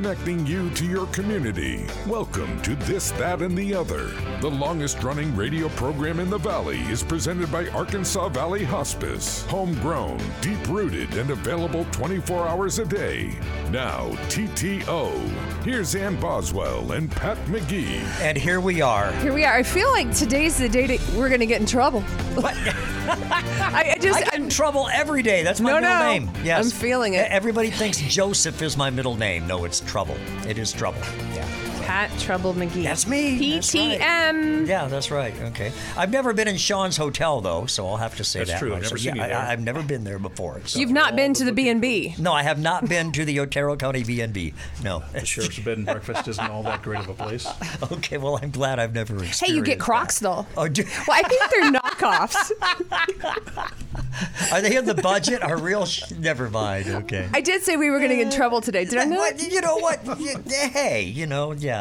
connecting you to your community. Welcome to This, That, and the Other. The longest running radio program in the Valley is presented by Arkansas Valley Hospice. Homegrown, deep rooted, and available 24 hours a day. Now, TTO. Here's Ann Boswell and Pat McGee. And here we are. Here we are. I feel like today's the day that we're going to get in trouble. What? I, I just I get in trouble every day. That's my No, middle no. name. Yes. I'm feeling it. Everybody thinks Joseph is my middle name. No, it's Trouble. It is Trouble. Yeah. Pat Trouble McGee. That's me. That's right. PTM. Yeah, that's right. Okay. I've never been in Sean's hotel though, so I'll have to say That's that. true. I've never So, seen yeah, you there. I, have never been there before. so- You've not been to the B and B. No, I have not been to the Otero County B&B. No. The sheriff's bed and breakfast isn't all that great of a place. Okay, well, I'm glad I've never experienced Hey, you get that. Crocs though. Oh, do, Well, I think they're knockoffs. are they in the budget? Are real? Sh- never mind. Okay. I did say we were going to get in trouble today. Did I not? What, you know what? Hey, you know, yeah.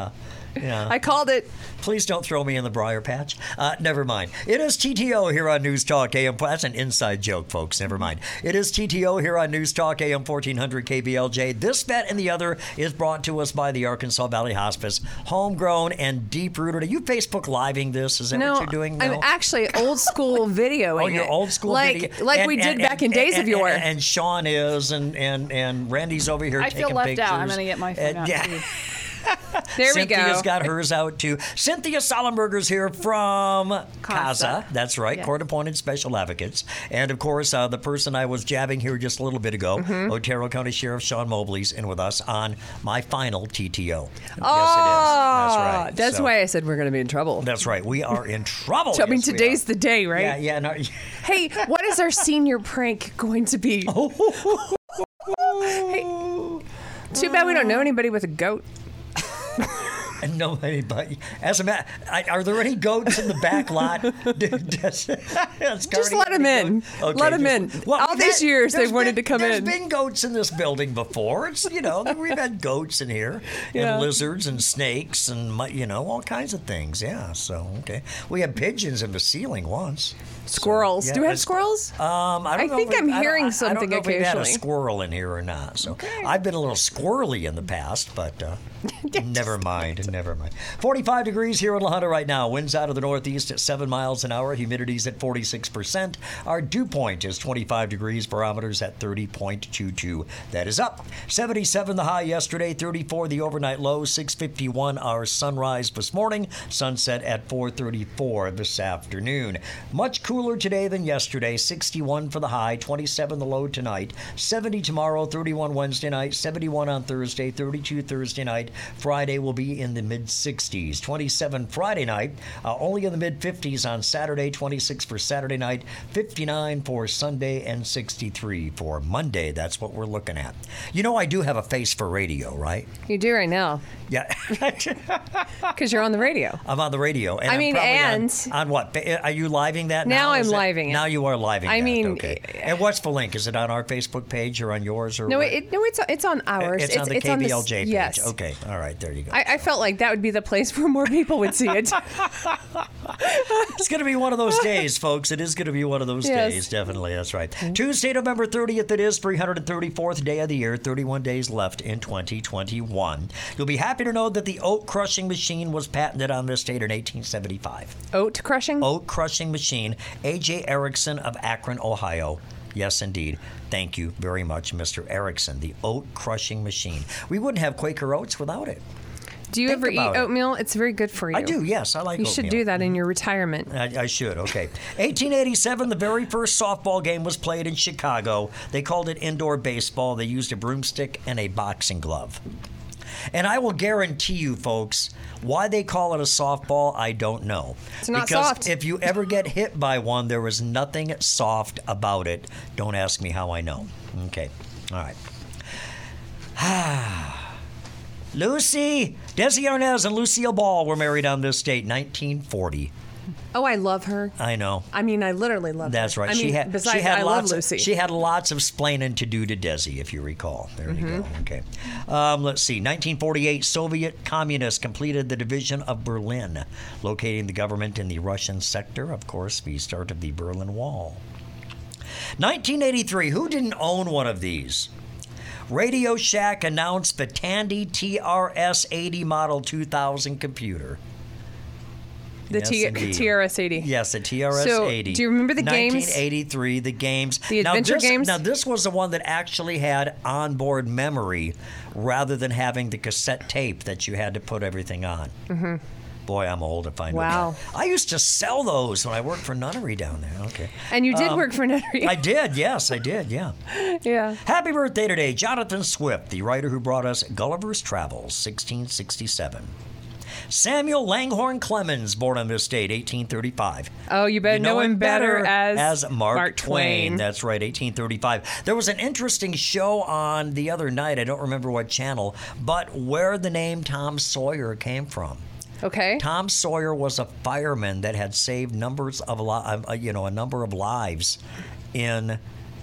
Yeah. I called it. Please don't throw me in the briar patch. Uh, never mind. It is TTO here on News Talk AM. That's an inside joke, folks. Never mind. It is TTO here on News Talk AM 1400 KBLJ. This bet and the other is brought to us by the Arkansas Valley Hospice. Homegrown and deep rooted. Are you Facebook living this? Is that No, what you're doing? I'm actually old school videoing Oh, you're old school like, video. Like And- we did and- back in days and, of yore. And, and Sean is, and, and, and Randy's over here I taking feel left pictures. out. I'm gonna get my phone And- out, yeah. there we Cynthia's go. got hers out too. Cynthia Solenberger's here from CASA. CASA. That's right. Court Appointed Special Advocates. And of course, uh, the person I was jabbing here just a little bit ago, Mm-hmm. Otero County Sheriff Sean Mobley's in with us on my final TTO. Oh, yes, it is. That's right. That's So- why I said we're going to be in trouble. That's right. We are in trouble. So, I mean, Yes, today's the day, right? Yeah, yeah. No, Hey, what is our senior prank going to be? hey, too bad we don't know anybody with a goat. And nobody but as a matter, are there any goats in the back lot? Just let them in. goats? Let 'em just- in. All we've these years they've there's wanted been- to come there's in. There's been goats in this building before. It's you know we've had goats in here Yeah. and lizards and snakes and you know all kinds of things. Yeah. So okay, we had pigeons in the ceiling once. Squirrels. yeah, Do we have squirrels? Um, I, don't I know think if we- I'm I hearing I- I don't something occasionally. if we've had a squirrel in here or not. So I've been a little squirrely in the past, but uh, never mind. Never mind. 45 degrees here in La Junta right now. Winds out of the northeast at 7 miles an hour. Humidity's at 46%. Our dew point is 25 degrees. Barometers at 30.22. That is up. 77 the high yesterday. 34 the overnight low. 651 our sunrise this morning. Sunset at 434 this afternoon. Much cooler today than yesterday. 61 for the high. 27 the low tonight. 70 tomorrow. 31 Wednesday night. 71 on Thursday. 32 Thursday night. Friday will be in the mid 60s. 27 Friday night. Uh, only in the mid 50s on Saturday. 26 for Saturday night. 59 for Sunday and 63 for Monday. That's what we're looking at. You know, I do have a face for radio, right? You do right now Yeah. because you're on the radio. I'm on the radio. And I mean, probably on- and- on, what? Are you living that now? Now I'm living it. Now you are living. I that, mean, okay. And what's the link? Is it on our Facebook page or on yours or? No, what? it, no, it's it's on ours. It's, on the it's KBLJ page. Yes. Okay. All right. There you go. I, I felt like that would be the place where more people would see it. It's going to be one of those days, folks. It is going to be one of those Yes. days, definitely. That's right. Tuesday, November 30th, it is 334th day of the year, 31 days left in 2021. You'll be happy to know that the oat crushing machine was patented on this date in 1875. Oat crushing. Oat crushing machine, A.J. Erickson of Akron, Ohio. Yes, indeed. Thank you very much, Mr. Erickson. The oat crushing machine. We wouldn't have Quaker oats without it. Do you think ever eat it. oatmeal? It's very good for you. I do, yes. I like oatmeal. You should do that in your retirement. I, I should. Okay. 1887, the very first softball game was played in Chicago. They called it indoor baseball. They used a broomstick and a boxing glove. And I will guarantee you, folks, why they call it a softball, I don't know. It's not because soft. if you ever get hit by one, there was nothing soft about it. Don't ask me how I know. Okay. All right. Ah. Lucy, Desi Arnaz and Lucille Ball were married on this date, 1940. Oh, I love her. I know. I mean, I literally love her. That's her. right. I she mean, had besides, she had I lots love Lucy. Of, she had lots of splaining to do to Desi, if you recall. There you go. Okay. Um, let's see. 1948, Soviet communists completed the division of Berlin, locating the government in the Russian sector. Of course, the start of the Berlin Wall. 1983. Who didn't own one of these? Radio Shack announced the Tandy TRS 80 Model 2000 computer. The Yes, T- TRS 80. Yes, the TRS So, 80. do you remember the games? 1983, the games. The now adventure this, games? Now, this was the one that actually had onboard memory rather than having the cassette tape that you had to put everything on. Mm-hmm. Boy, I'm old if I know Wow. that. I used to sell those when I worked for Nunnery down there. Okay. And you did work for Nunnery. Um, I did, yes, I did, yeah. yeah. Happy birthday today, Jonathan Swift, the writer who brought us Gulliver's Travels, 1667. Samuel Langhorne Clemens, born on this date, 1835. Oh, you better know, him better, as, Mark, Twain. That's right, 1835. There was an interesting show on the other night. I don't remember what channel, but where the name Tom Sawyer came from. Okay. Tom Sawyer was a fireman that had saved numbers of li- uh, you know a number of lives in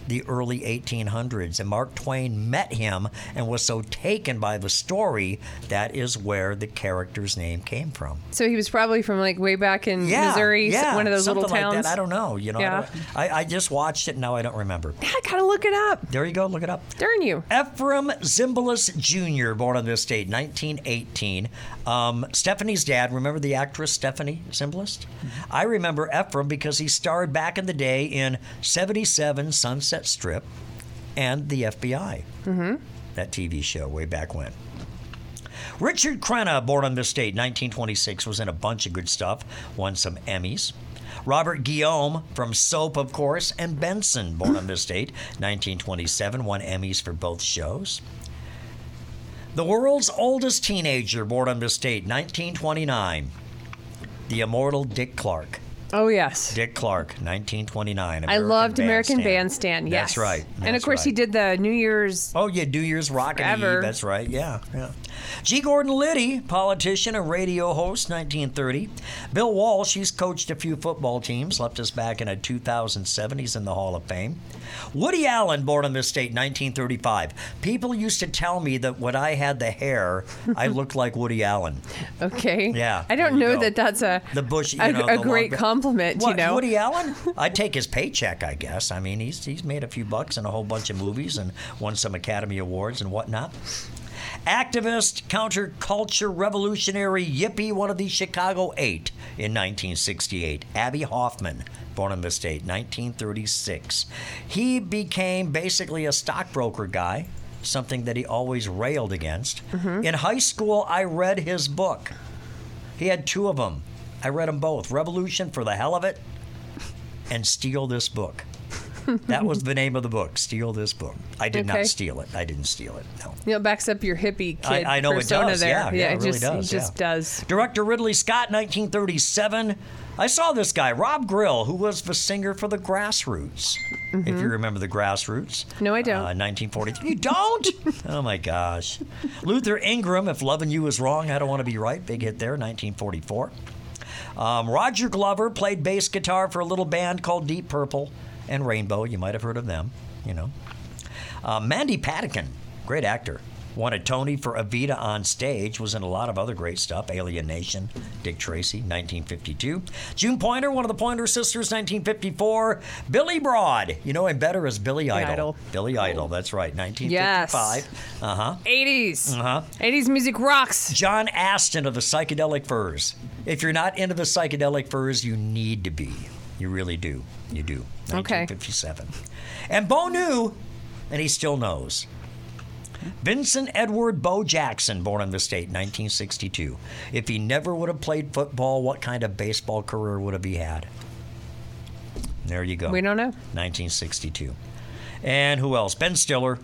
the early 1800s and Mark Twain met him and was so taken by the story that is where the character's name came from. So he was probably from like way back in Yeah, Missouri, yeah, one of those little towns. Like. I don't know. You know, I Yeah. I, I just watched it. and Now I don't remember. I gotta look it up. There you go. Look it up. Darn you. Efrem Zimbalist Jr., born on this date, 1918. Um, Stephanie's dad, remember the actress Stephanie Zimbalist? I remember Efrem because he starred back in the day in 77 Sunset Strip and the FBI. Mm-hmm. That TV show way back when. Richard Crenna, born on this date, 1926, was in a bunch of good stuff, won some Emmys. Robert Guillaume from Soap, of course, and Benson, born on this date, 1927, won Emmys for both shows. The world's oldest teenager, born on this date, 1929, the immortal Dick Clark. Oh yes. Dick Clark, 1929. I loved American Bandstand. Bandstand. Yes. That's right. and of That's course he did the New Year's. Oh, yeah, New Year's Rockin' Eve. That's right. Yeah, yeah. G. Gordon Liddy, politician and radio host, 1930. Bill Walsh, he's coached a few football teams, left us back in a 2007. He's in the Hall of Fame. Woody Allen, born in this state, 1935. People used to tell me that when I had the hair, I looked like Woody Allen. Okay. Yeah, I don't know go. that that's a The bush, you a, know, a the great long- compliment. What, you know. Woody Allen? I'd take his paycheck, I guess. I mean, he's he's made a few bucks in a whole bunch of movies and won some Academy Awards and whatnot. Activist, counterculture, revolutionary, yippie, one of the Chicago Eight in 1968. Abbie Hoffman, born in the state, 1936. He became basically a stockbroker guy, something that he always railed against. Mm-hmm. In high school, I read his book. He had two of them. I read them both Revolution for the Hell of It and Steal This Book. that was the name of the book, Steal This Book. I did Okay. not steal it. I didn't steal it, no. You know, backs up your hippie kid I, I know it persona does. there. Yeah, yeah, it, it really just does. it just yeah. does. Director Ridley Scott, 1937. I saw this guy, Rob Grill, who was the singer for the Grassroots. If you remember the Grassroots. Mm-hmm. No, I don't. Uh, 1943. You don't? oh my gosh. Luther Ingram, If Loving You Is Wrong, I Don't Want to Be Right. Big hit there, 1944. Um, Roger Glover played bass guitar for a little band called Deep Purple and Rainbow. You might have heard of them, you know. Uh, Mandy Patinkin, great actor. Won a Tony for Evita on stage, was in a lot of other great stuff. Alien Nation, Dick Tracy, 1952. June Pointer, one of the Pointer sisters, 1954. Billy Broad, you know him better as Billy Idol. Idol. Billy Idol, that's right, 1955. Uh huh. 80s. Uh-huh. 80s music rocks. John Aston of the Psychedelic Furs. If you're not into the Psychedelic Furs, you need to be. You really do. You do. Okay. 1957. And Bo knew, and he still knows. Vincent Edward Bo Jackson, born in the state, 1962. If he never would have played football, what kind of baseball career would have he had? There you go. We don't know. 1962. And who else? Ben Stiller.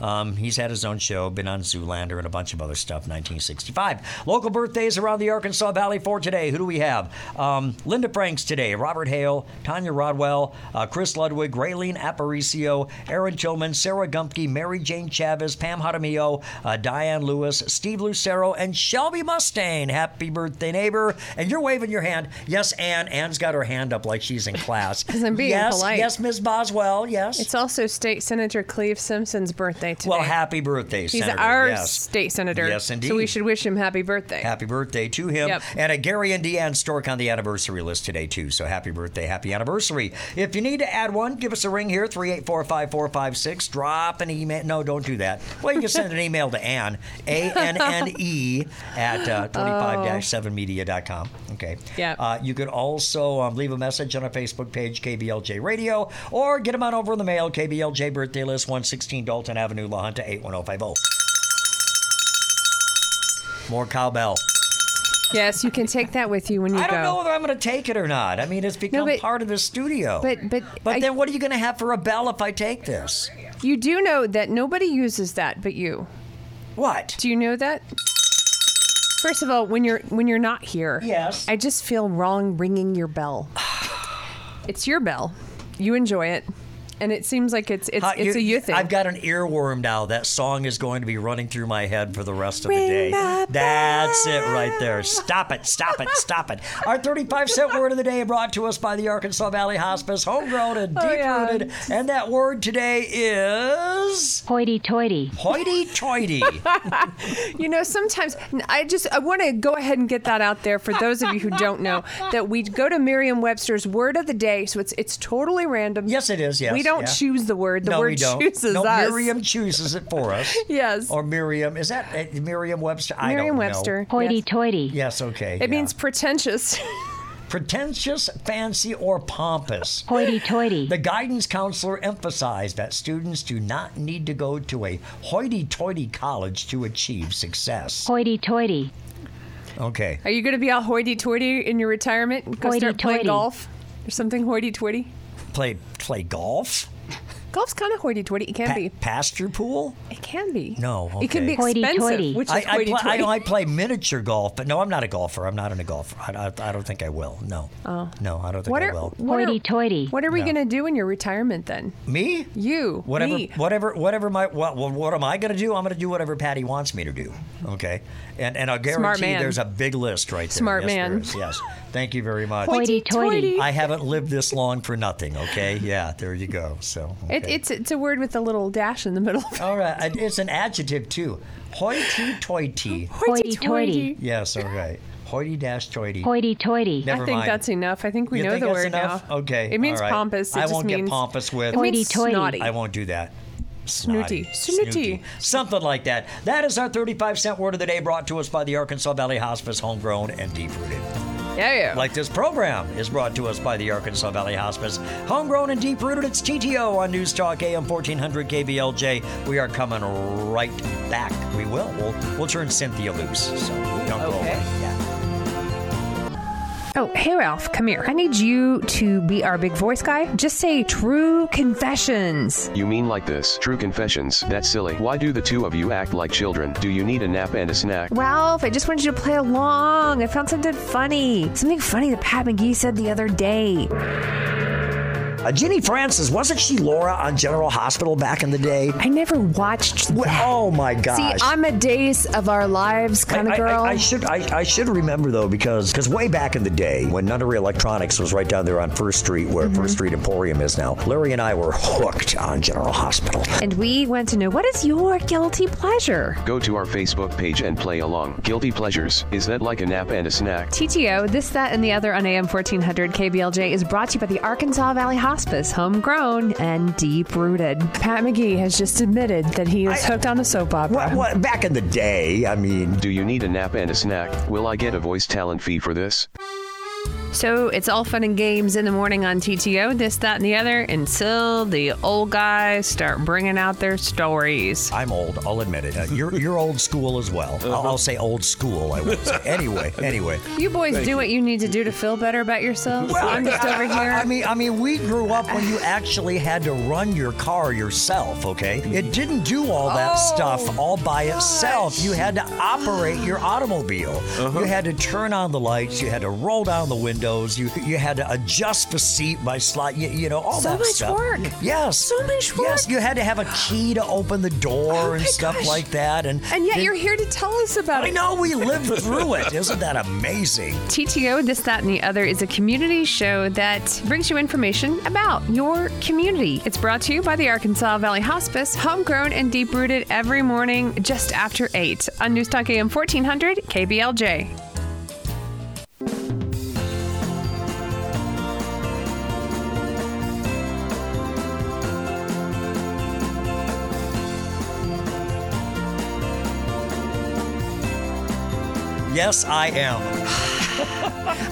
Um, he's had his own show, been on Zoolander and a bunch of other stuff. 1965. Local birthdays around the Arkansas Valley for today. Who do we have? Um, Linda Franks today. Robert Hale, Tanya Rodwell, uh, Chris Ludwig, Raylene Aparicio, Aaron Tillman, Sarah Gumpke, Mary Jane Chavez, Pam Jaramillo, uh, Diane Lewis, Steve Lucero, and Shelby Mustaine. Happy birthday, neighbor! And you're waving your hand. Yes, Ann. Ann's got her hand up like she's in class. 'Cause I'm being yes, polite. Yes, Ms. Boswell. Yes. It's also State Senator Cleave Simpson's birthday birthday today. Well, happy birthday, He's Senator. our yes. state senator. Yes, indeed. So we should wish him happy birthday. Happy birthday to him. Yep. And a Gary and Deanne Stork on the anniversary list today, too. So happy birthday, happy anniversary. If you need to add one, give us a ring here, 384 5456. Drop an email. No, don't do that. Well, you can send an email to Ann, A N N E, at uh, 25 7media.com. Okay. Yep. Uh, you could also um, leave a message on our Facebook page, KBLJ Radio, or get them on over in the mail, KBLJ Birthday List, 116 Dalton Avenue, La Junta, 81050. More cowbell. Yes, you can take that with you when you go. I don't know whether I'm going to take it or not. I mean, it's become but- part of the studio. but- but but I- then what are you going to have for a bell if I take this? You do know that nobody uses that but you. What? Do you know that? First of all, when you're when you're not here, Yes. I just feel wrong ringing your bell. it's your bell. You enjoy it, and it seems like it's it's How- it's a you thing. I've got an earworm now. That song is going to be running through my head for the rest of Ring the day. the That's it right there. Stop it, stop it, stop it. Our 35 cent word of the day brought to us by the Arkansas Valley Hospice, homegrown and Oh, deep yeah. rooted. And that word today is Hoity toity. hoity toity. You know, sometimes I just I want to go ahead and get that out there for those of you who don't know that we go to Merriam-Webster's word of the day, so it's it's totally random. yes, it is. Yes. we don't yeah. choose the word; the no, word we don't. chooses no, us. Miriam chooses it for us. Yes. Or Miriam. Is that uh, Miriam Webster? I don't know. Merriam-Webster. Hoity toity. Yes, okay. It yeah. means pretentious. pretentious, fancy, or pompous. Hoity toity. The guidance counselor emphasized that students do not need to go to a hoity toity college to achieve success. Hoity toity. Okay. Are you going to be all hoity-toity in your retirement? Go start playing golf or something hoity-toity? Play play golf? Golf's kind of hoity-toity. It can Pa- be. pasture pool? It can be. No, It can be expensive, Hoity-toity. which is I, I, play, hoity-toity. I, know I play miniature golf, but no, I'm not a golfer. I'm not into golf. I, I, I don't think I will. No. Oh. No, I don't think what I will. what are, Hoity toity. what are we No. going to do in your retirement then? Me? You, Whatever, me. whatever, whatever. My what, what, what am I going to do? I'm going to do whatever Patty wants me to do. Okay, and and I'll guarantee Smart man. there's a big list right there. Smart yes, man. is. Yes, thank you very much. Hoity-toity. I haven't lived this long for nothing. Okay, yeah, there you go. So It, okay. it's it's a word with a little dash in the middle. all right. and It's an adjective too. Hoity-toity. Hoity-toity. Yes, all right. Hoity dash toity. Hoity toity. Never I think mind. that's enough. I think we You know think the that's word enough? now. Okay, It means all right. pompous. It I just won't get pompous with- It Hoity-toity. I won't do that. Snooty. Snotty. Snooty. Something like that. That is our 35 cent word of the day brought to us by the Arkansas Valley Hospice, homegrown and deep rooted. Yeah, yeah. Like this program is brought to us by the Arkansas Valley Hospice, homegrown and deep rooted. It's TTO on News Talk AM 1400 KBLJ. We are coming right back. We will. We'll, we'll turn Cynthia loose. So don't go Okay. away. Yeah. Oh, hey Ralph, come here. I need you to be our big voice guy. Just say true confessions. You mean like this? True confessions. That's silly. Why do the two of you act like children? Do you need a nap and a snack? Ralph, I just wanted you to play along. I found something funny. Something funny that Pat McGee said the other day. Uh, Genie Francis, wasn't she Laura on General Hospital back in the day? I never watched Well, oh my gosh. See, I'm a Days of Our Lives kind I, of girl. I, I should I, I should remember though because because way back in the day when Nunnery Electronics was right down there on First Street where Mm-hmm. First Street Emporium is now, Larry and I were hooked on General Hospital. and we went to know what is your guilty pleasure? Go to our Facebook page and play along. Guilty pleasures. Is that like a nap and a snack? TTO, this, that, and the other on AM 1400 KBLJ is brought to you by the Arkansas Valley Hospice, homegrown and deep rooted. Pat McGee has just admitted that he is I- hooked on a soap opera. What, what back in the day? I mean, Do you need a nap and a snack? Will I get a voice talent fee for this? So it's all fun and games in the morning on TTO, this, that, and the other, until the old guys start bringing out their stories. I'm old. I'll admit it. Uh, you're you're old school as well. I'll, I'll say old school. I would say. Anyway, anyway. You boys do what you need to do to feel better about yourselves. I'm just over here. I, I mean, I mean, we grew up when you actually had to run your car yourself. Okay, it didn't do all that Oh, stuff all by itself. You had to operate your automobile. You had to turn on the lights. You had to roll down the windows. Windows. You you had to adjust the seat by slot. You, you know all So that stuff. So much work. Yes. So much work. Yes, you had to have a key to open the door Oh and stuff gosh. like that. And And yet then- you're here to tell us about I it. I know we lived through it. Isn't that amazing? TTO This, That, and the Other is a community show that brings you information about your community. It's brought to you by the Arkansas Valley Hospice, homegrown and deep rooted every morning just after 8 on Newstalk AM 1400 KBLJ. Yes, I am.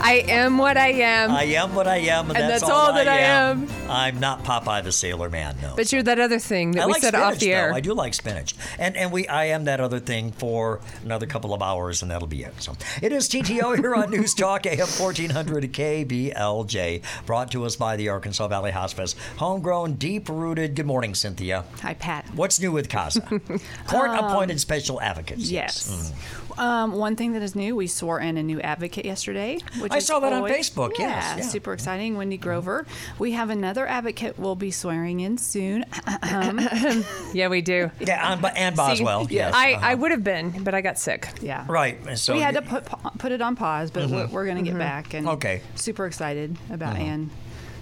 I am what I am. I am what I am, and, And that's, that's all that I am. I'm not Popeye the Sailor Man. No. but you're that other thing that I we like said spinach, off the air. Though. I do like spinach, and and we I am that other thing for another couple of hours, and that'll be it. So it is TTO here on News Talk AM 1400 KBLJ, brought to us by the Arkansas Valley Hospice, homegrown, deep rooted. Good morning, Cynthia. Hi, Pat. What's new with CASA? Court-appointed special advocates. Yes. Um, one thing that is new, we swore in a new advocate yesterday. Which I saw that on always- Facebook, yes, Yeah, yeah. super exciting. Wendy Grover. We have another advocate we'll be swearing in soon. yeah, we do. Yeah, and, and Boswell. yes. I, uh-huh. I would have been, but I got sick. yeah. Right. and So we had to put put it on pause, but mm-hmm. we're, we're going to get mm-hmm. back. And Okay. super excited about mm-hmm. Anne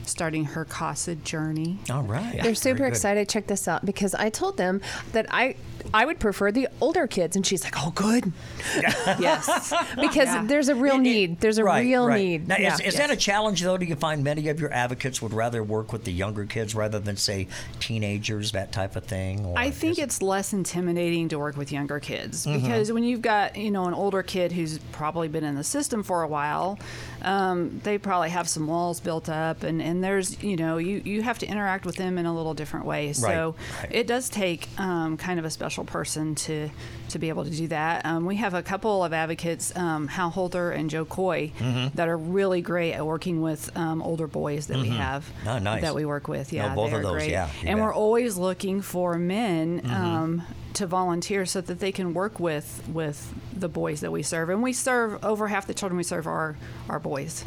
starting her CASA journey. All right. They're Very super good. excited. Check this out because I told them that I I would prefer the older kids, and she's like, "Oh, good," yes. because Yeah. there's a real need. There's a Right, real right. need. Now, Yeah. is, is that a challenge, though? Do you find many of your advocates would rather work with the younger kids rather than, say, teenagers, that type of thing? Or I think is- it's less intimidating to work with younger kids Mm-hmm. because when you've got you know an older kid who's probably been in the system for a while, um, they probably have some walls built up, and, and there's you know you, you have to interact with them in a little different way. So right. it does take um, kind of a special person to to be able to do that. Um, we have a couple of advocates, um, Hal Holder and Joe Coy, Mm-hmm. that are really great at working with um, older boys that we have Oh, nice. that we work with. Yeah, both they of those, great. yeah, and bet. we're always looking for men um, to volunteer so that they can work with with the boys that we serve. And we serve over half the children we serve are are boys.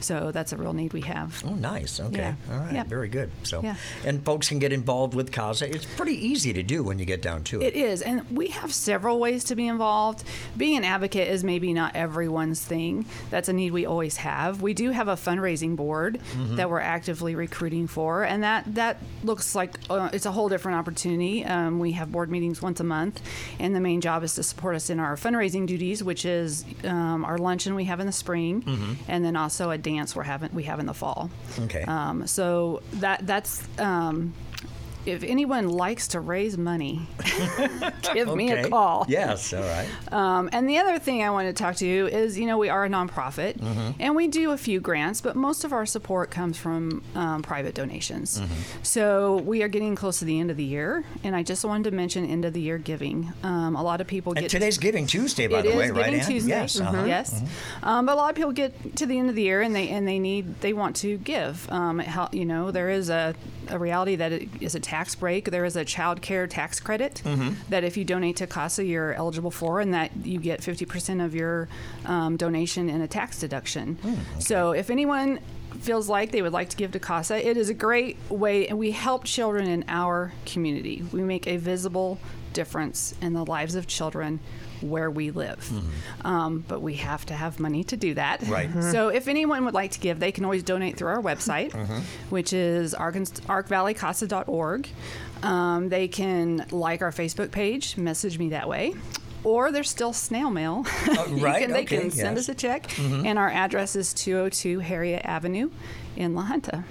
So that's a real need we have. Oh, nice. Okay. Yeah. All right. Yep. Very good. So, Yeah. and folks can get involved with CASA. It's pretty easy to do when you get down to it. It is, and we have several ways to be involved. Being an advocate is maybe not everyone's thing. That's a need we always have. We do have a fundraising board that we're actively recruiting for, and that that looks like uh, it's a whole different opportunity. Um, we have board meetings once a month, and the main job is to support us in our fundraising duties, which is um, our luncheon we have in the spring, and then also a dance we're having we have in the fall. Okay. Um, so that that's. If anyone likes to raise money, give me a call. Yes. All right. Um, and the other thing I want to talk to you is, you know, we are a nonprofit, Mm-hmm. and we do a few grants, but most of our support comes from um, private donations. Mm-hmm. So we are getting close to the end of the year, and I just wanted to mention end of the year giving. Um, a lot of people And get today's Giving Tuesday, by the way, right? Giving Tuesday. Yes. uh-huh. Yes. Um, but a lot of people get to the end of the year and they and they need they want to give. Um, it you know, there is a, a reality that it is a tax break. There is a child care tax credit Mm-hmm. that if you donate to CASA, you're eligible for, and that you get 50% of your um, donation in a tax deduction. Hmm, So if anyone feels like they would like to give to CASA, it is a great way, and we help children in our community. We make a visible difference in the lives of children where we live. Um, but we have to have money to do that. Mm-hmm. Right. Mhm. So if anyone would like to give, they can always donate through our website, Mm-hmm. which is Arkans- arkvalleycasa.org. Um, they can like our Facebook page, message me that way. Or there's still snail mail. You right, can- they okay, can send yes. us a check. And our address is 202 Harriet Avenue in La Junta.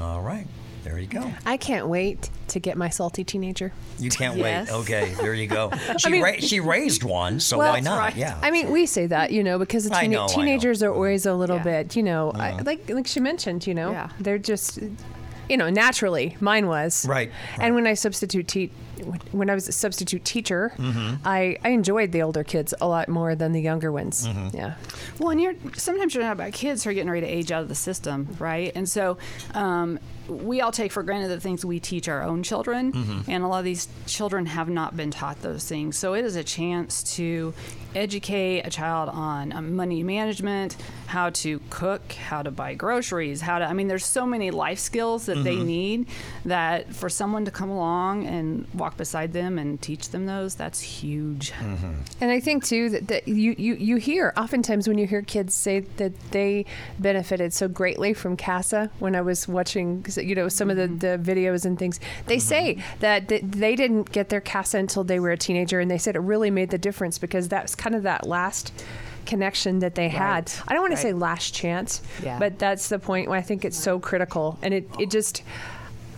All right. There you go. I can't wait to get my salty teenager. You can't Yes. wait. Okay. There you go. She mean- ra- she raised one, so Well, why not? right. Yeah. I mean, we say that, you know, because the I know, teenagers are always a little Yeah. bit, you know, I, like like she mentioned, you know, Yeah. they're just, you know, naturally. Mine was Right, And when I substitute te- when I was a substitute teacher, Mm-hmm. I, I enjoyed the older kids a lot more than the younger ones. Mm-hmm. Yeah. Well, and you're sometimes you're not about kids who are getting ready to age out of the system, right? And so um, we all take for granted the things we teach our own children, Mm-hmm. and a lot of these children have not been taught those things. So it is a chance to educate a child on um, money management, how to cook, how to buy groceries, how to. I mean, there's so many life skills that they need that for someone to come along and walk beside them and teach them those, that's huge. Mm-hmm. And I think too that, that you, you, you hear oftentimes when you hear kids say that they benefited so greatly from CASA. When I was watching, you know, some of the, mm-hmm. the videos and things, they mm-hmm. say that th- they didn't get their CASA until they were a teenager, and they said it really made the difference because that's kind of that last connection that they had. I don't want to say last chance, Yeah. but that's the point where I think it's so critical, and it it just.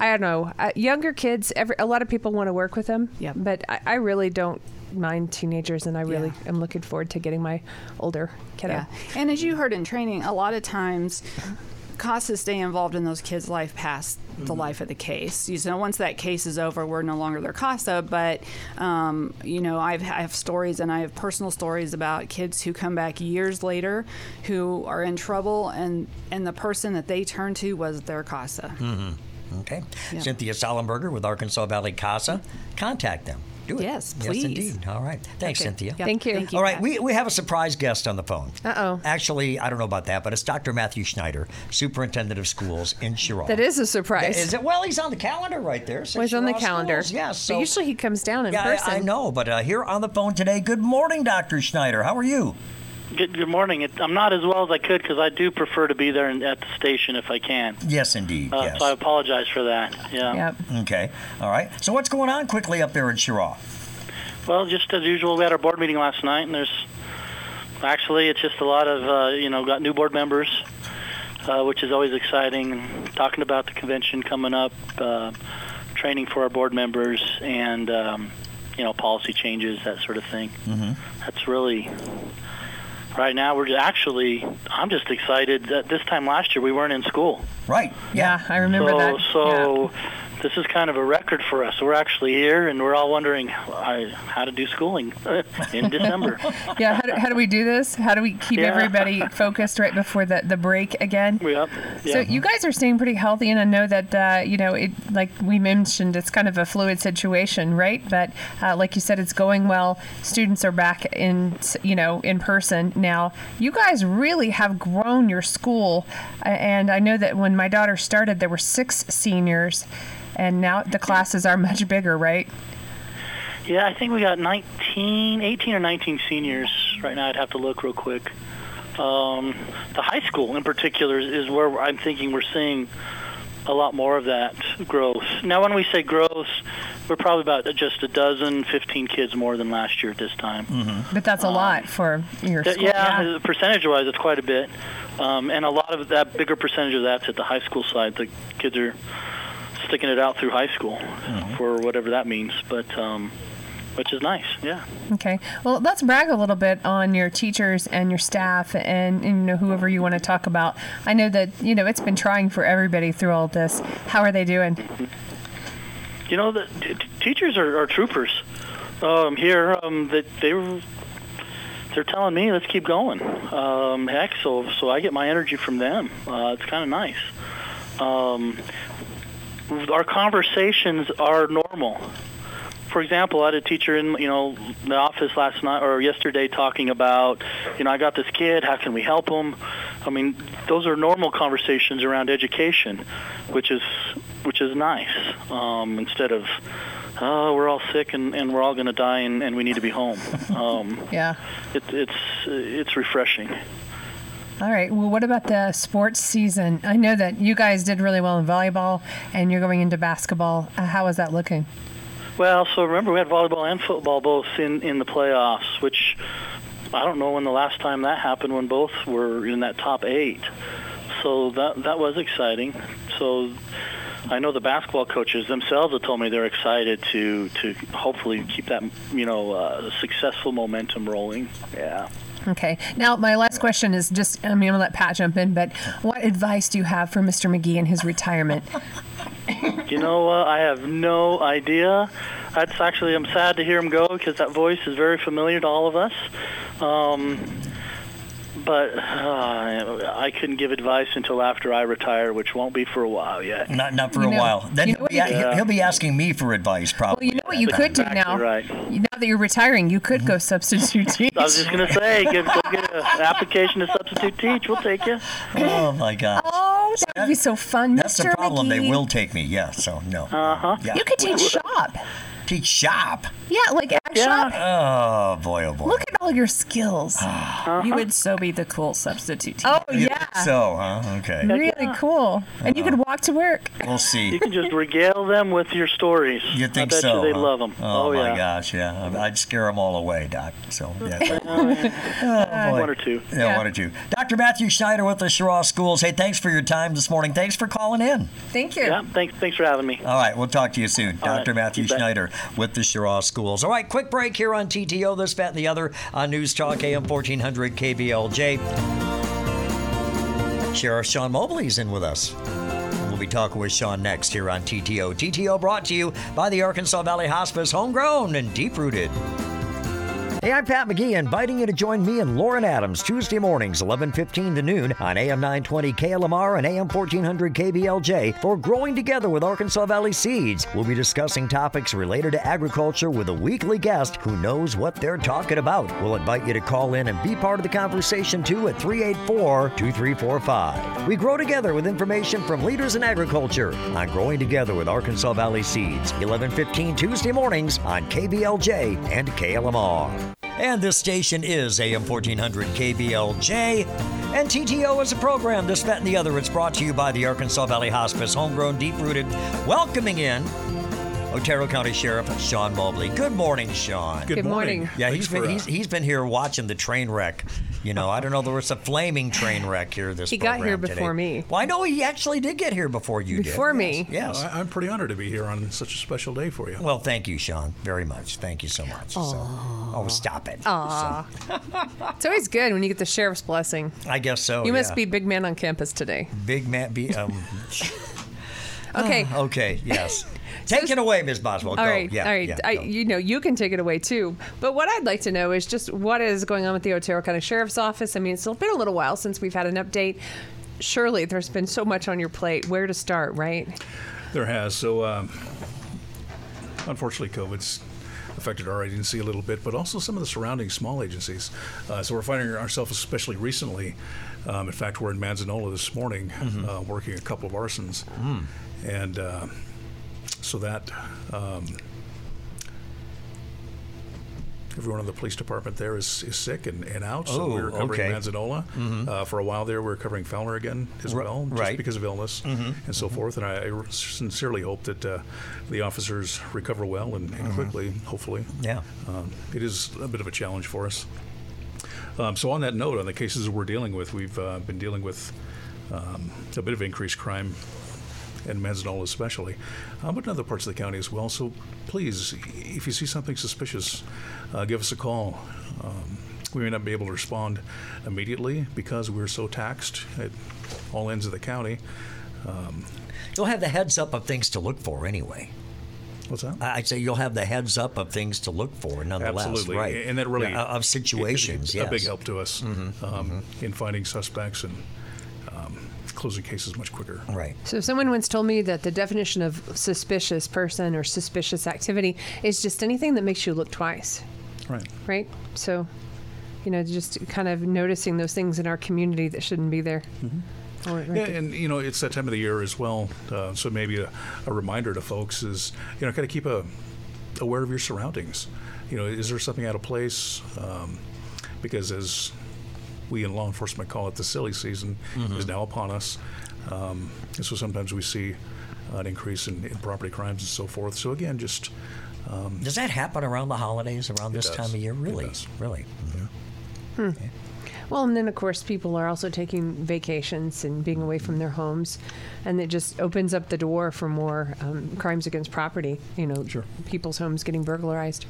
I don't know. Uh, younger kids, every, a lot of people want to work with them. Yep. But I, I really don't mind teenagers, and I really Yeah. am looking forward to getting my older kiddo. Yeah. And as you heard in training, a lot of times CASAs stay involved in those kids' life past the life of the case. You know, once that case is over, we're no longer their CASA. But, um, you know, I've, I have stories and I have personal stories about kids who come back years later who are in trouble and, and the person that they turn to was their CASA. Okay. Yeah. Cynthia Sollenberger with Arkansas Valley CASA. Contact them. Do it. Yes, Yes, please. indeed. All right. Thanks, Okay. Cynthia. Yep. Thank you. Thank you. All right, Pat. we, we have a surprise guest on the phone. Uh-oh. Actually, I don't know about that, but it's Dr. Matthew Schneider, Superintendent of Schools in Cheraw. That is a surprise. Is it? Well, he's on the calendar right there. Well, he's on the calendar. Schools, Yes. But so- usually he comes down in yeah, person. I, I know, but uh, here on the phone today. Good morning, Dr. Schneider. How are you? Good, good morning. It, I'm not as well as I could because I do prefer to be there in, at the station if I can. Yes, indeed. Uh, yes. So I apologize for that. Yeah. Yep. Okay. All right. So what's going on quickly up there in Cheraw? Well, just as usual, we had our board meeting last night, and there's actually it's just a lot of uh, you know got new board members, uh, which is always exciting. Talking about the convention coming up, uh, training for our board members, and um, you know policy changes, that sort of thing. Mm-hmm. That's really. Right now, we're actually. I'm just excited that this time last year we weren't in school. Right. Yeah, I remember so, that. So this is kind of a record for us. We're actually here, and we're all wondering uh, how to do schooling in December. yeah. how, do, how do we do this? How do we keep Yeah. everybody focused right before the, the break again? Yep. So Yeah. you guys are staying pretty healthy, and I know that uh, you know it. Like we mentioned, it's kind of a fluid situation, right? But uh, like you said, it's going well. Students are back in, you know, in person now. You guys really have grown your school, and I know that when my daughter started, there were six seniors, and now the classes are much bigger, right? Yeah, I think we got 19, 18 or 19 seniors right now. I'd have to look real quick. Um, the high school, in particular, is is where I'm thinking we're seeing a lot more of that growth. Now, when we say growth, we're probably about just a dozen, 15 kids more than last year at this time. But that's a lot for your Th- school. yeah, percentage-wise, it's quite a bit, um, and a lot of that bigger percentage of that's at the high school side. The kids are sticking it out through high school for whatever that means, but um, which is nice. Yeah. Okay. Well, let's brag a little bit on your teachers and your staff and, and, you know whoever you want to talk about. I know that you know it's been trying for everybody through all this. How are they doing? You know, the t- t- teachers are, are troopers um, here. Um, that they were. They're telling me let's keep going. Um, heck, so so I get my energy from them. Uh, it's kind of nice. Um, our conversations are normal. For example, I had a teacher in you know the office last night or yesterday talking about, you know, I got this kid. How can we help him? I mean, those are normal conversations around education, which is which is nice. Um, instead of, oh, we're all sick and, and we're all going to die and, and we need to be home. Um, Yeah. it, it's it's refreshing. All right. Well, what about the sports season? I know that you guys did really well in volleyball, and you're going into basketball. Uh, how is that looking? Well, so remember we had volleyball and football both in in the playoffs, which I don't know when the last time that happened when both were in that top eight. So that that was exciting. So I know the basketball coaches themselves have told me they're excited to to hopefully keep that you know uh, successful momentum rolling. Yeah. Okay. Now, my last question is just, I mean, I'm going to let Pat jump in, but what advice do you have for Mr. McGee in his retirement? You know, uh, I have no idea. That's actually, I'm sad to hear him go because that voice is very familiar to all of us. Um, but uh, I couldn't give advice until after I retire, which won't be for a while yet. Not not for You a know- while. Then you he'll be, what he'll- be asking me for advice, probably. Well, you know what you could do now? right. Now that you're retiring, you could go substitute teach. I was just going to say, get, go get an application to substitute teach. We'll take you. oh my gosh. Oh, that would be so fun, That's Mr. the problem. They will take me. Yeah. So no. Uh huh. Yeah. You could teach shop. Teach shop. Yeah, like ag Yeah. shop. Oh boy. Oh boy. Look at all your skills. Uh-huh. You would so be the cool substitute oh, teacher. Oh, yeah. So, huh? Okay. Really cool. And you could walk to work. We'll see. You can just regale them with your stories. You think I bet so? you they'd huh? love them. Oh, oh, my yeah. gosh, yeah. I'd scare them all away, Doc. So, yeah. Oh, oh, boy. One or two. Yeah, Yeah. one or two. Dr. Matthew Schneider with the Cheraw Schools. Hey, thanks for your time this morning. Thanks for calling in. Thank you. Yeah. Thanks. Thanks for having me. All right, we'll talk to you soon. All right, Dr. Matthew you bet. Schneider with the Cheraw Schools. All right, quick break here on TTO, this, that, and the other on News Talk AM 1400 KBLJ. Sheriff Sean Mobley's in with us. We'll be talking with Sean next here on TTO. TTO brought to you by the Arkansas Valley Hospice, homegrown and deep rooted. Hey, I'm Pat McGee, inviting you to join me and Lauren Adams Tuesday mornings, 11:15 to noon on AM 920 KLMR and AM 1400 KBLJ for Growing Together with Arkansas Valley Seeds. We'll be discussing topics related to agriculture with a weekly guest who knows what they're talking about. We'll invite you to call in and be part of the conversation too at 384-2345. We grow together with information from leaders in agriculture on Growing Together with Arkansas Valley Seeds, 11:15 Tuesday mornings on KBLJ and KLMR. And this station is AM 1400 KBLJ. And TTO is a program, this, that, and the other. It's brought to you by the Arkansas Valley Hospice, homegrown, deep rooted, welcoming in Otero County Sheriff Sean Mobley. Good morning, Sean. Good, Good morning. Yeah, Thanks he's been for, uh, he's, he's been here watching the train wreck. You know, I don't know there was a flaming train wreck here this morning. He got here program today. before me. Well, I know he actually did get here before you did. Before Yes, me. Yes. I, I'm pretty honored to be here on such a special day for you. Well, thank you, Sean, very much. Thank you so much. So, oh, stop it. Aw. It's always good when you get the sheriff's blessing. I guess so. You must yeah. be big man on campus today. big man. Be um. Okay. okay. Yes. Take it away, Ms. Boswell. All Go. right, Yeah, all right. yeah, I, you know, you can take it away too. But what I'd like to know is just what is going on with the Otero County Sheriff's Office. I mean, it's been a little while since we've had an update. Surely there's been so much on your plate. Where to start, right? There has. So, um, unfortunately, COVID's affected our agency a little bit, but also some of the surrounding small agencies. Uh, so we're finding ourselves, especially recently. Um, in fact, we're in Manzanola this morning, uh, working a couple of arsons, and uh, so that. Um, Everyone in the police department there is, is sick and, and out, so Oh, we're covering okay. Manzanola. Uh, for a while there, we were covering Fowler again as R- well, just right. because of illness and so forth. And I, I sincerely hope that uh, the officers recover well and, and quickly, hopefully. Yeah. Um, it is a bit of a challenge for us. Um, so, on that note, on the cases we're dealing with, we've uh, been dealing with um, a bit of increased crime in Manzanola especially, uh, but in other parts of the county as well. So please, if you see something suspicious, uh, give us a call. Um, we may not be able to respond immediately because we're so taxed at all ends of the county. You'll have the heads up of things to look for anyway. What's that? I'd say you'll have the heads up of things to look for, nonetheless. Absolutely, Right. and that really Yeah, of situations. is yes. a big help to us um, in finding suspects and um, closing cases much quicker. Right. So someone once told me that the definition of suspicious person or suspicious activity is just anything that makes you look twice, Right. right? So, you know, just kind of noticing those things in our community that shouldn't be there. Or right Mm-hmm. Yeah, there. and you know it's that time of the year as well. Uh, so maybe a, a reminder to folks is you know kind of keep a aware of your surroundings. You know, is there something out of place? Um, because as we in law enforcement call it, the silly season is now upon us, um, and so sometimes we see an increase in, in property crimes and so forth. So again, just Does that happen around the holidays, around this does. time of year? It Really? does. Really? Well, and then of course people are also taking vacations and being away from their homes, and it just opens up the door for more um, crimes against property. You know, Sure. people's homes getting burglarized.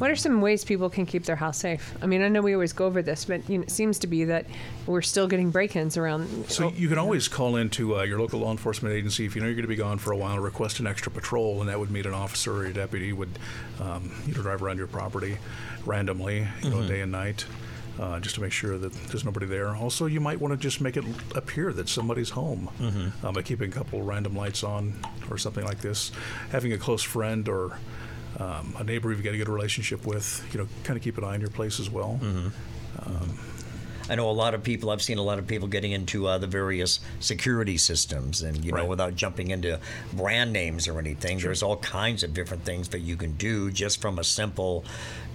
What are some ways people can keep their house safe? I mean, I know we always go over this, but you know, it seems to be that we're still getting break-ins around. So you can always call into uh, your local law enforcement agency if you know you're going to be gone for a while. Request an extra patrol, and that would mean an officer or a deputy would um, you know drive around your property randomly, you know, day and night. Uh, just to make sure that there's nobody there. Also, you might want to just make it appear that somebody's home uh, by keeping a couple random lights on or something like this. Having a close friend or um, a neighbor you've got a good relationship with, you know, kind of keep an eye on your place as well. I know a lot of people. I've seen a lot of people getting into uh, the various security systems, and you know, without jumping into brand names or anything, there's all kinds of different things that you can do just from a simple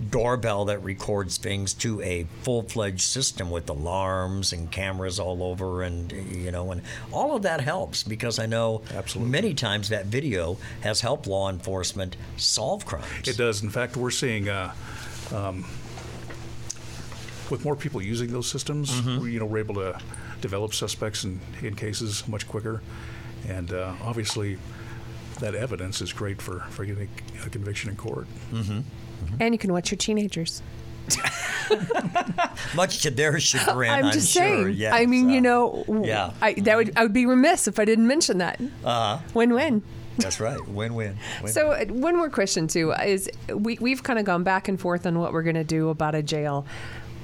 doorbell that records things to a full-fledged system with alarms and cameras all over, and you know, and all of that helps because I know Absolutely. many times that video has helped law enforcement solve crimes. It does. In fact, we're seeing uh, um, with more people using those systems, we, you know, we're able to develop suspects in, in cases much quicker, and uh, obviously, that evidence is great for for getting a conviction in court. And you can watch your teenagers. Much to their chagrin, I'm I'm, just sure. saying. Yes, I mean, you uh, know, yeah. I, that would I would be remiss if I didn't mention that. Uh-huh. Win-win. That's right. Win-win. Win-win. So uh, one more question too is we we've kind of gone back and forth on what we're going to do about a jail.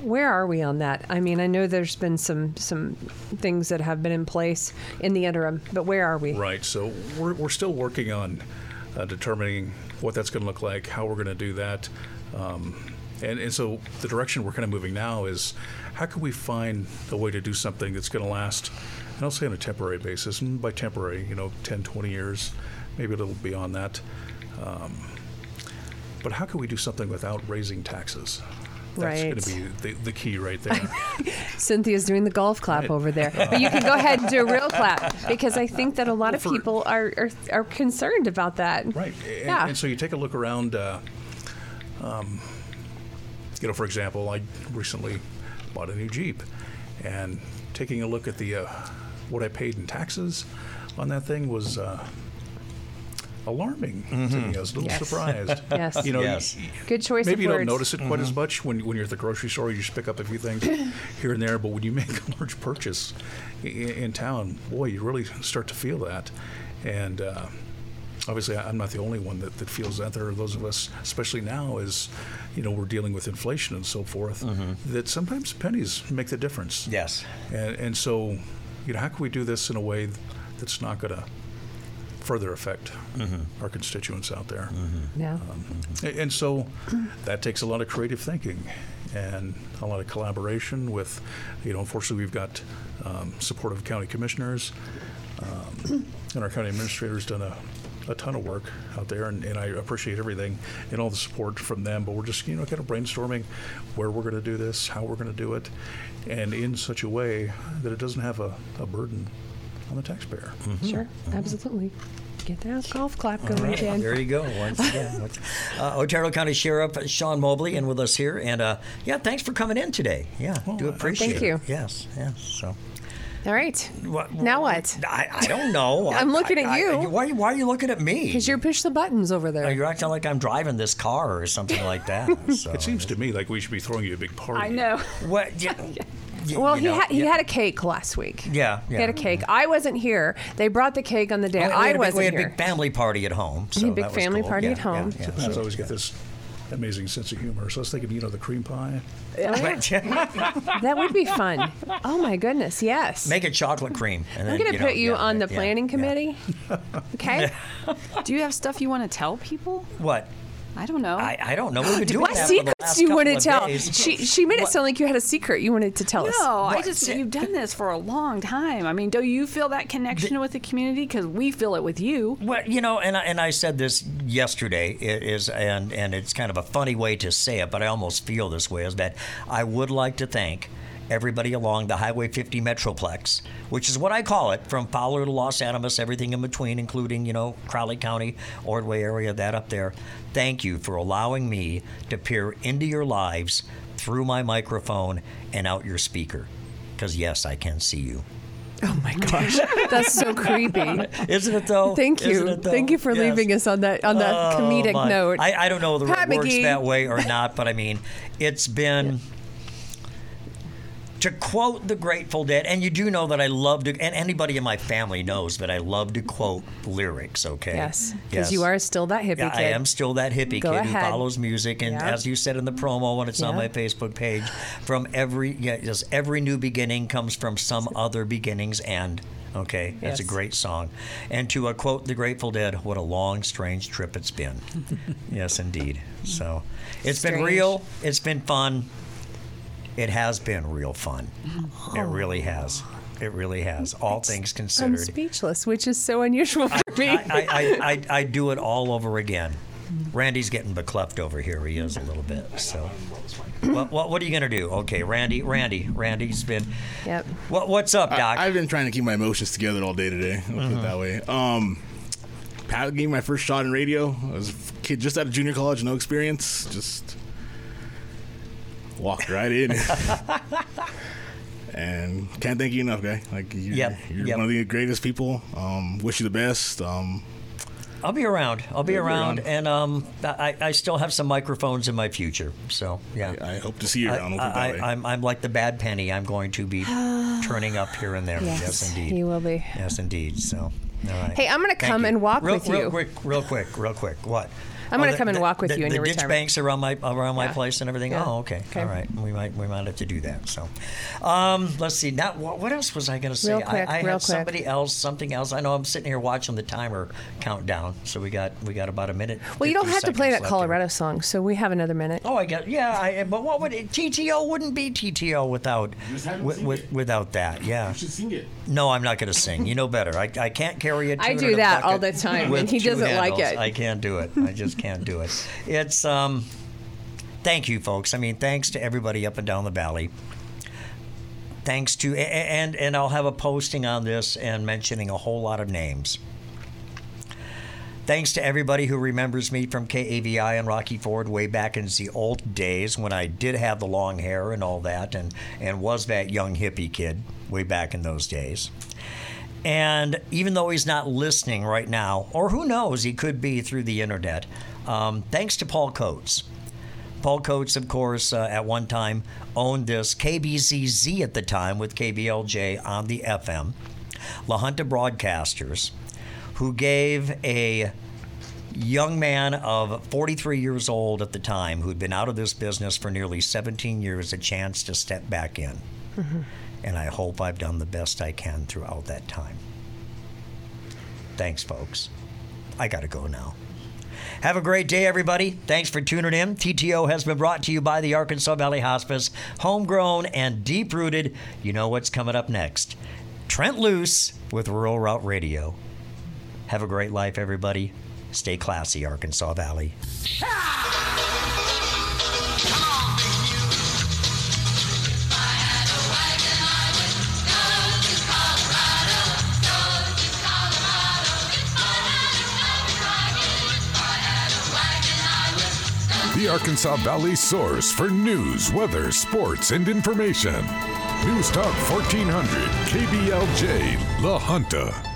Where are we on that? I mean, I know there's been some some things that have been in place in the interim, but where are we? Right. So we're, we're still working on uh, determining what that's going to look like, how we're going to do that. Um, and, and so the direction we're kind of moving now is how can we find a way to do something that's going to last, and I'll say on a temporary basis, and by temporary, you know, 10, 20 years, maybe a little beyond that. Um, but how can we do something without raising taxes? That's going to be the, the key right there. Cynthia's doing the golf clap Right. over there, but you can go ahead and do a real clap because I think that a lot of people are, are are concerned about that. Right. And, Yeah. and so you take a look around. Uh, um, you know, for example, I recently bought a new Jeep, and taking a look at the uh, what I paid in taxes on that thing was. Uh, Alarming to me. Mm-hmm. I was a little Yes. surprised. Yes. You know, Yes. y- Good choice Maybe of you words. don't notice it quite as mm-hmm. much when, when you're at the grocery store. You just pick up a few things here and there. But when you make a large purchase in, in town, boy, you really start to feel that. And uh, obviously, I- I'm not the only one that, that feels that. There are those of us, especially now, as you know, we're dealing with inflation and so forth, mm-hmm. that sometimes pennies make the difference. yes. And, and so, you know, how can we do this in a way that's not going to further affect our constituents out there? Yeah. A- And so that takes a lot of creative thinking and a lot of collaboration with, you know, unfortunately, we've got um, support of county commissioners. Um, and our county administrator's done a, a ton of work out there, and, and I appreciate everything and all the support from them. But we're just, you know, kind of brainstorming where we're going to do this, how we're going to do it, and in such a way that it doesn't have a, a burden on the taxpayer. Sure. Absolutely. Get that golf clap going, Jen. There you go. Once again, uh, Otero County Sheriff Shawn Mobley in with us here, and uh, yeah, thanks for coming in today. Yeah, do uh, appreciate Thank it. you. Yes, yes. So All right. what, Now what? I, I don't know. I'm I- looking at I- you. I- why, why are you looking at me? Because you're push the buttons over there. Oh, you're acting like I'm driving this car or something like that. So. It seems to me like we should be throwing you a big party. I know. What? Yeah, y- Well, you he know, had he yeah. had a cake last week. Yeah, He yeah. had a cake. I wasn't here. They brought the cake on the day We- we I had a big- wasn't here. We had a big family party at home. So had a big family cool. party Yeah, at home. Yeah, Sometimes I always get this amazing sense of humor. So let's think of you know, the cream pie. Oh, yeah. that would be fun. Oh my goodness, yes. Make it chocolate cream. And I'm then, going to know, put you yeah, on the yeah, planning yeah. committee. Okay. Do you have stuff you want to tell people? What? I don't know. I, I don't know. We've been doing What that the secrets you want to tell? days. She she made it sound like you had a secret you wanted to tell us. no, I just you've done this for a long time. I mean, do you feel that connection with the community? Because we feel it with you. Well, you know, and I, and I said this yesterday is, and and it's kind of a funny way to say it, but I almost feel this way is that I would like to thank everybody along the Highway 50 Metroplex, which is what I call it, from Fowler to Las Animas, everything in between, including you know Crowley County, Ordway area, that up there. Thank you for allowing me to peer into your lives through my microphone and out your speaker, because yes, I can see you. Oh my gosh, that's so creepy. Isn't it though? Thank Isn't you, it, though? thank you for Yes. leaving us on that on that Oh, comedic my. note. I, I don't know whether Pat it works that way or not, but I mean, it's been. To quote the Grateful Dead, and you do know that I love to, and anybody in my family knows that I love to quote lyrics, okay? yes, because you are still that hippie Yeah, kid. I am still that hippie Go kid ahead. who follows music, and Yeah. as you said in the promo when it's on my Facebook page, from every yeah, just every new beginning comes from some other beginning's end. Okay, that's a great song. And to uh, quote the Grateful Dead, "What a long, strange trip it's been." yes, indeed. So it's been real. It's been fun. It has been real fun. It really has. It really has. All things considered. I'm considered. speechless, which is so unusual for me. I, I, I, I do it all over again. Randy's getting becleft over here. He is a little bit. So, what, what, what are you gonna do? Okay, Randy, Randy, Randy's been. yep. What, what's up, Doc? I, I've been trying to keep my emotions together all day today. I'll put it that way. Um, Pat gave me my first shot in radio. I was a kid just out of junior college, no experience. Just walked right in. and can't thank you enough, guy. Like you're, Yep, you're yep. one of the greatest people. Um, wish you the best. Um, I'll be around. I'll be You'll be around, around. and um, I, I still have some microphones in my future. So yeah. I hope to see you I, around. I'll put it that way. I, am I'm like the bad penny. I'm going to be turning up here and there. Yes, indeed. you will be. Yes, indeed. So, all right. Hey, I'm gonna Thank come you. and walk real, with real you. Real quick, real quick, real quick. What? I'm gonna the- come and the- walk with the, you in the your ditch retirement. banks around my around my Yeah. place and everything. Yeah. Oh, okay. Okay. All right. We might we might have to do that. So, um, let's see. Now, what, what else was I going to say? Real quick, I, I real had quick. somebody else, something else. I know I'm sitting here watching the timer countdown. So we got we got about a minute. Well, you don't have to play that left here. Colorado song, so we have another minute. Oh, I get yeah. I, but what would it, TTO wouldn't be TTO without just haven't with, with, without that? Yeah. should sing it. No, I'm not going to sing. You know better. I, I can't carry a I tune I do that all the time, and he doesn't like it. I can't do it. I just can't do it. It's um. Thank you, folks. I mean, thanks to everybody up and down the valley. Thanks to and and I'll have a posting on this and mentioning a whole lot of names. Thanks to everybody who remembers me from KAVI and Rocky Ford way back in the old days when I did have the long hair and all that and, and was that young hippie kid way back in those days. And even though he's not listening right now, or who knows, he could be through the internet, um, thanks to Paul Coates. Paul Coates, of course, uh, at one time owned this KBCZ at the time with KBLJ on the FM. La Junta Broadcasters, who gave a young man of 43 years old at the time, who'd been out of this business for nearly 17 years, a chance to step back in. And I hope I've done the best I can throughout that time. Thanks, folks. I got to go now. Have a great day, everybody. Thanks for tuning in. TTO has been brought to you by the Arkansas Valley Hospice. Homegrown and deep rooted. You know what's coming up next. Trent Luce with Rural Route Radio. Have a great life, everybody. Stay classy, Arkansas Valley. The Arkansas Valley source for news, weather, sports, and information. News Talk 1400, KBLJ, La Junta.